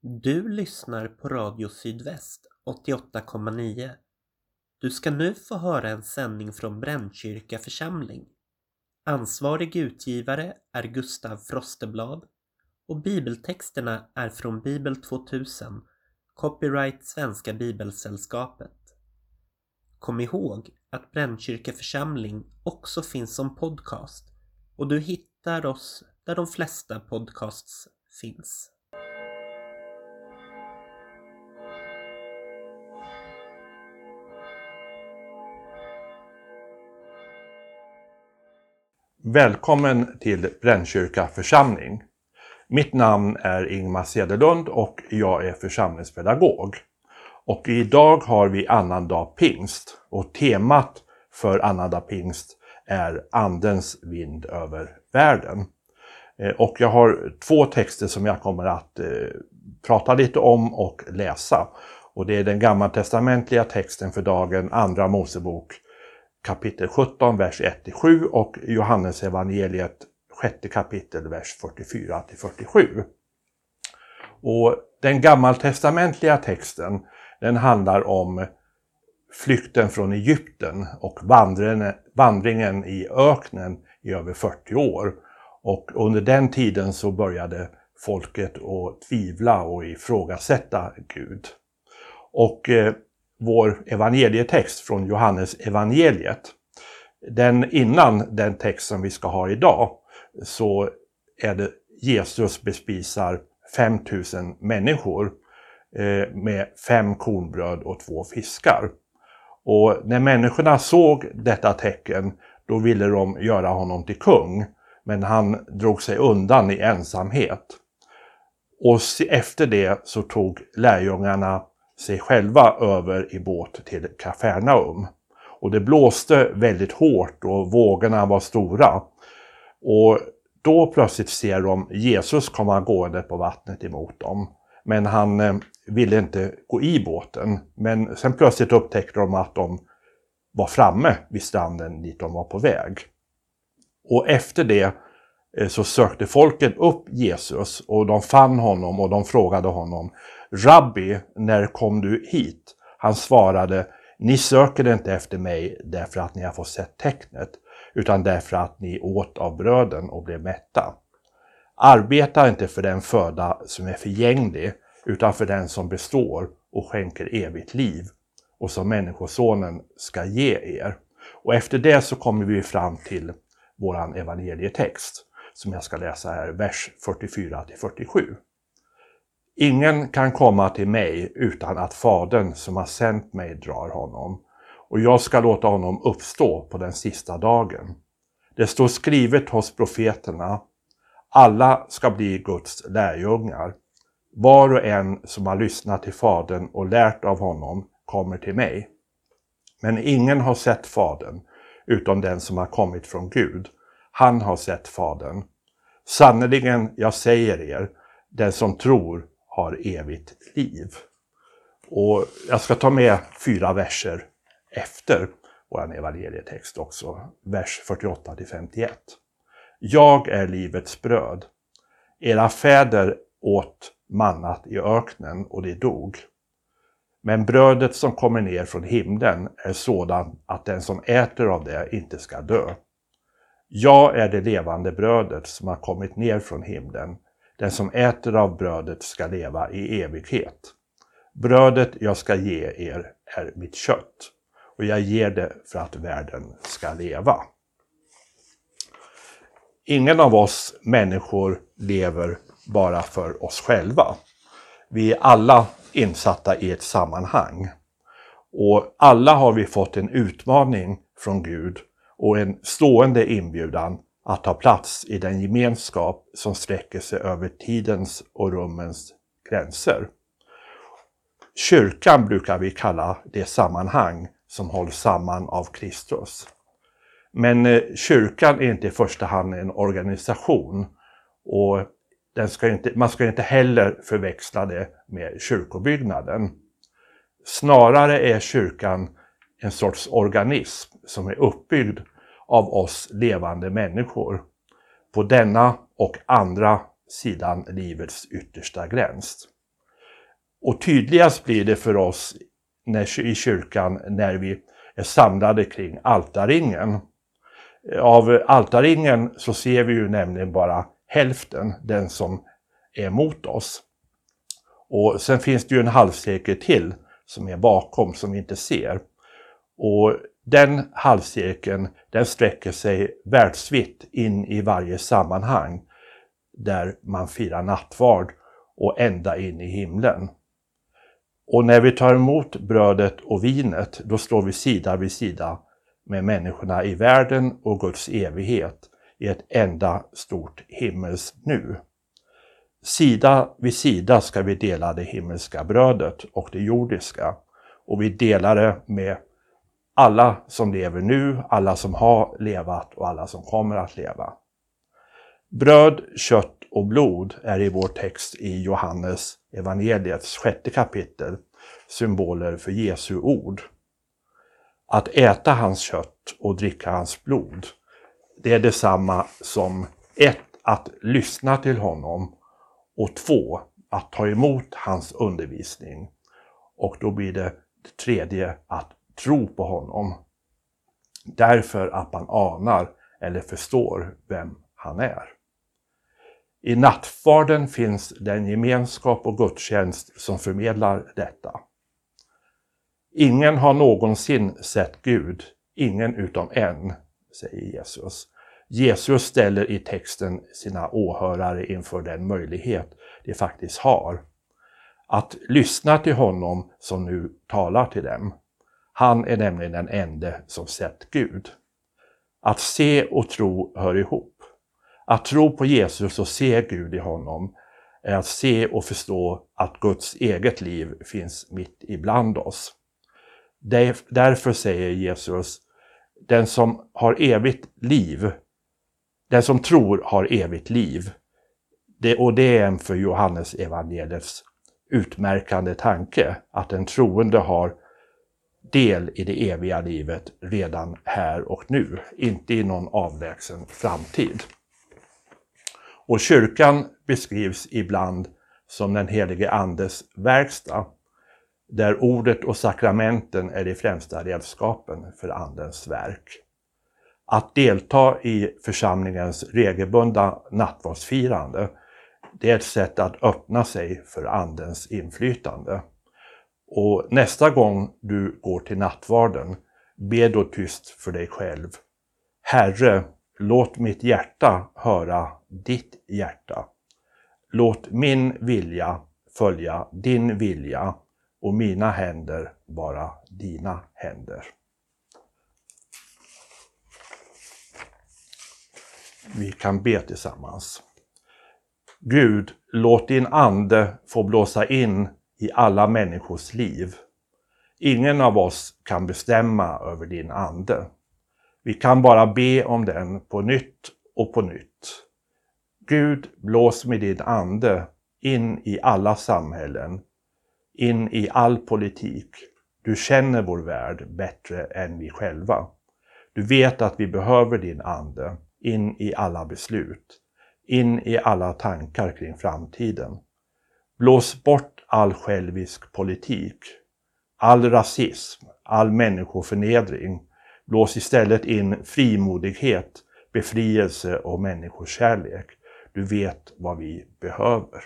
Du lyssnar på Radio Sydväst 88,9. Du ska nu få höra en sändning från Brännkyrka församling. Ansvarig utgivare är Gustav Frosteblad och bibeltexterna är från Bibel 2000, copyright Svenska Bibelsällskapet. Kom ihåg att Brännkyrka församling också finns som podcast och du hittar oss där de flesta podcasts finns. Välkommen till Brännkyrka församling. Mitt namn är Ingmar Cederlund och jag är församlingspedagog. Och idag har vi annandag pingst och temat för annandag pingst är Andens vind över världen. Eh, och jag har två texter som jag kommer att eh, prata lite om och läsa. Och det är den gammaltestamentliga texten för dagen, Andra Mosebok kapitel 17, vers 1-7 och Johannes evangeliet 6 kapitel, vers 44-47. Och den gammaltestamentliga texten den handlar om flykten från Egypten och vandringen i öknen i över 40 år. Och under den tiden så började folket att tvivla och ifrågasätta Gud. Och eh, vår evangelietext från Johannes evangeliet. Den innan den text som vi ska ha idag så är det Jesus bespisar 5000 människor eh, med fem kornbröd och två fiskar. Och när människorna såg detta tecken då ville de göra honom till kung. Men han drog sig undan i ensamhet. Och efter det så tog lärjungarna sig själva över i båt till Kafarnaum. Och det blåste väldigt hårt och vågorna var stora. Och då plötsligt ser de Jesus komma gående på vattnet emot dem. Men han eh, ville inte gå i båten. Men sen plötsligt upptäckte de att de var framme vid stranden dit de var på väg. Och efter det eh, så sökte folket upp Jesus och de fann honom och de frågade honom Rabbi, när kom du hit? Han svarade, ni söker inte efter mig därför att ni har fått sett tecknet, utan därför att ni åt av bröden och blev mätta. Arbeta inte för den föda som är förgänglig, utan för den som består och skänker evigt liv och som Människosonen ska ge er. Och efter det så kommer vi fram till våran evangelietext som jag ska läsa här, vers 44 till 47. Ingen kan komma till mig utan att Fadern som har sänt mig drar honom, och jag ska låta honom uppstå på den sista dagen. Det står skrivet hos profeterna, alla ska bli Guds lärjungar. Var och en som har lyssnat till Fadern och lärt av honom kommer till mig. Men ingen har sett Fadern, utom den som har kommit från Gud. Han har sett Fadern. Sannerligen, jag säger er, den som tror har evigt liv. Och jag ska ta med fyra verser efter vår evangelietext också, vers 48 till 51. Jag är livets bröd. Era fäder åt mannat i öknen och de dog. Men brödet som kommer ner från himlen är sådant att den som äter av det inte ska dö. Jag är det levande brödet som har kommit ner från himlen. Den som äter av brödet ska leva i evighet. Brödet jag ska ge er är mitt kött och jag ger det för att världen ska leva. Ingen av oss människor lever bara för oss själva. Vi är alla insatta i ett sammanhang. Och alla har vi fått en utmaning från Gud och en stående inbjudan att ta plats i den gemenskap som sträcker sig över tidens och rummens gränser. Kyrkan brukar vi kalla det sammanhang som hålls samman av Kristus. Men eh, kyrkan är inte i första hand en organisation och den ska inte, man ska inte heller förväxla det med kyrkobyggnaden. Snarare är kyrkan en sorts organism som är uppbyggd av oss levande människor på denna och andra sidan livets yttersta gräns. Och tydligast blir det för oss när, i kyrkan när vi är samlade kring altarringen. Av altarringen så ser vi ju nämligen bara hälften, den som är mot oss. Och sen finns det ju en halvcirkel till som är bakom som vi inte ser. Och den halvcirkeln den sträcker sig världsvitt in i varje sammanhang där man firar nattvard och ända in i himlen. Och när vi tar emot brödet och vinet, då står vi sida vid sida med människorna i världen och Guds evighet i ett enda stort himmels nu. Sida vid sida ska vi dela det himmelska brödet och det jordiska. Och vi delar det med alla som lever nu, alla som har levat och alla som kommer att leva. Bröd, kött och blod är i vår text i Johannes evangeliets sjätte kapitel symboler för Jesu ord. Att äta hans kött och dricka hans blod, det är detsamma som ett, att lyssna till honom och två, att ta emot hans undervisning. Och då blir det, det tredje att tro på honom. Därför att man anar eller förstår vem han är. I nattvarden finns den gemenskap och gudstjänst som förmedlar detta. Ingen har någonsin sett Gud, ingen utom en, säger Jesus. Jesus ställer i texten sina åhörare inför den möjlighet de faktiskt har. Att lyssna till honom som nu talar till dem. Han är nämligen den ende som sett Gud. Att se och tro hör ihop. Att tro på Jesus och se Gud i honom är att se och förstå att Guds eget liv finns mitt ibland oss. Därför säger Jesus, den som har evigt liv, den som tror har evigt liv. Det, och det är en för Johannes evangeliets utmärkande tanke, att den troende har del i det eviga livet redan här och nu, inte i någon avlägsen framtid. Och kyrkan beskrivs ibland som den helige Andes verkstad, där ordet och sakramenten är de främsta redskapen för Andens verk. Att delta i församlingens regelbundna nattvardsfirande, det är ett sätt att öppna sig för Andens inflytande. Och nästa gång du går till nattvarden, be då tyst för dig själv. Herre, låt mitt hjärta höra ditt hjärta. Låt min vilja följa din vilja och mina händer vara dina händer. Vi kan be tillsammans. Gud, låt din ande få blåsa in i alla människors liv. Ingen av oss kan bestämma över din ande. Vi kan bara be om den på nytt och på nytt. Gud, blås med din ande in i alla samhällen, in i all politik. Du känner vår värld bättre än vi själva. Du vet att vi behöver din ande in i alla beslut, in i alla tankar kring framtiden. Blås bort all självisk politik, all rasism, all människoförnedring. Blås istället in frimodighet, befrielse och människokärlek. Du vet vad vi behöver.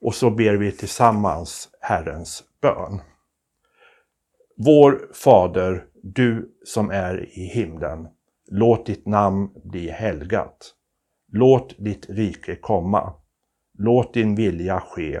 Och så ber vi tillsammans Herrens bön. Vår Fader, du som är i himlen. Låt ditt namn bli helgat. Låt ditt rike komma. Låt din vilja ske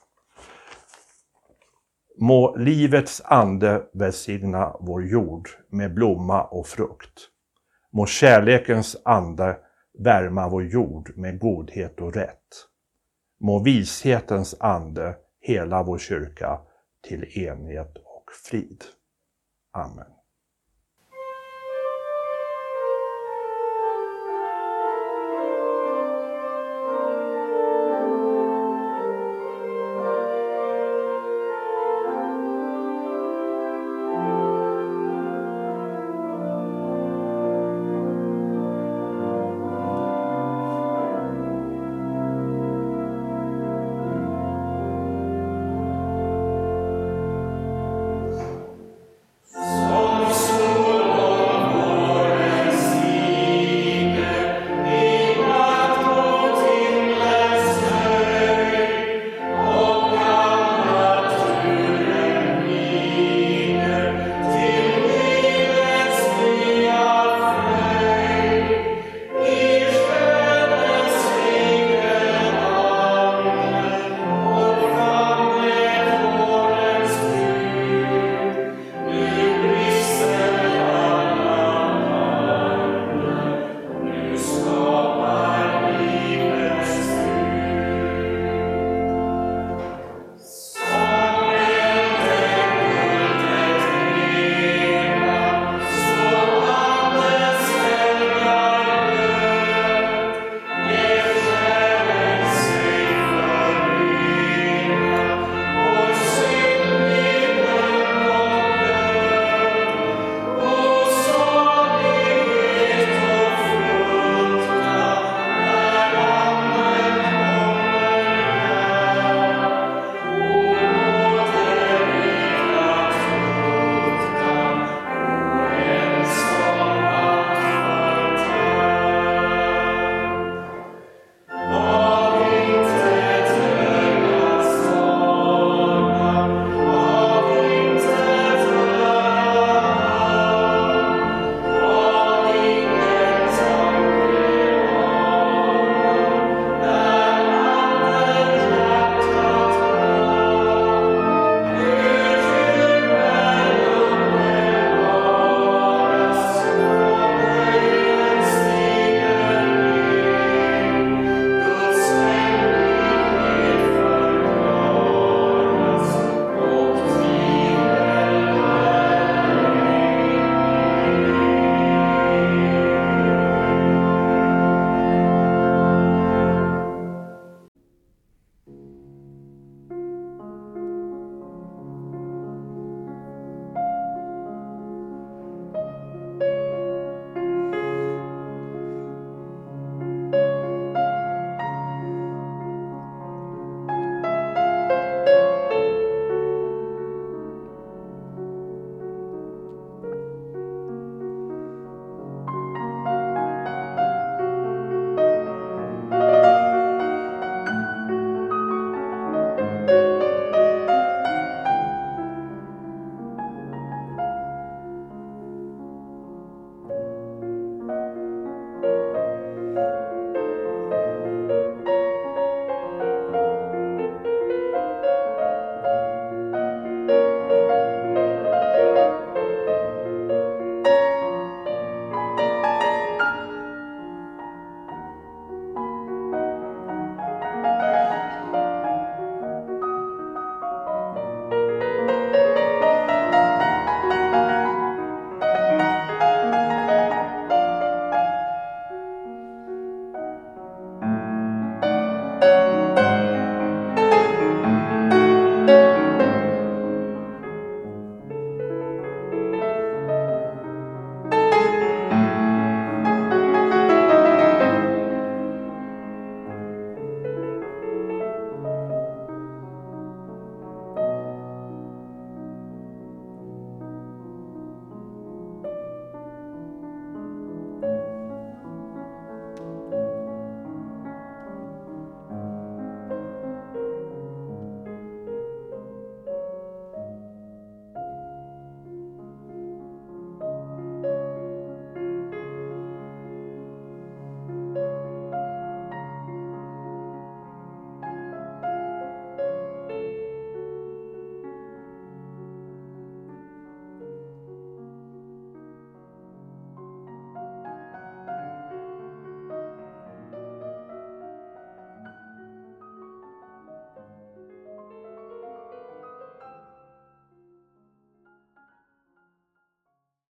Må livets ande välsigna vår jord med blomma och frukt. Må kärlekens ande värma vår jord med godhet och rätt. Må vishetens ande hela vår kyrka till enhet och frid. Amen.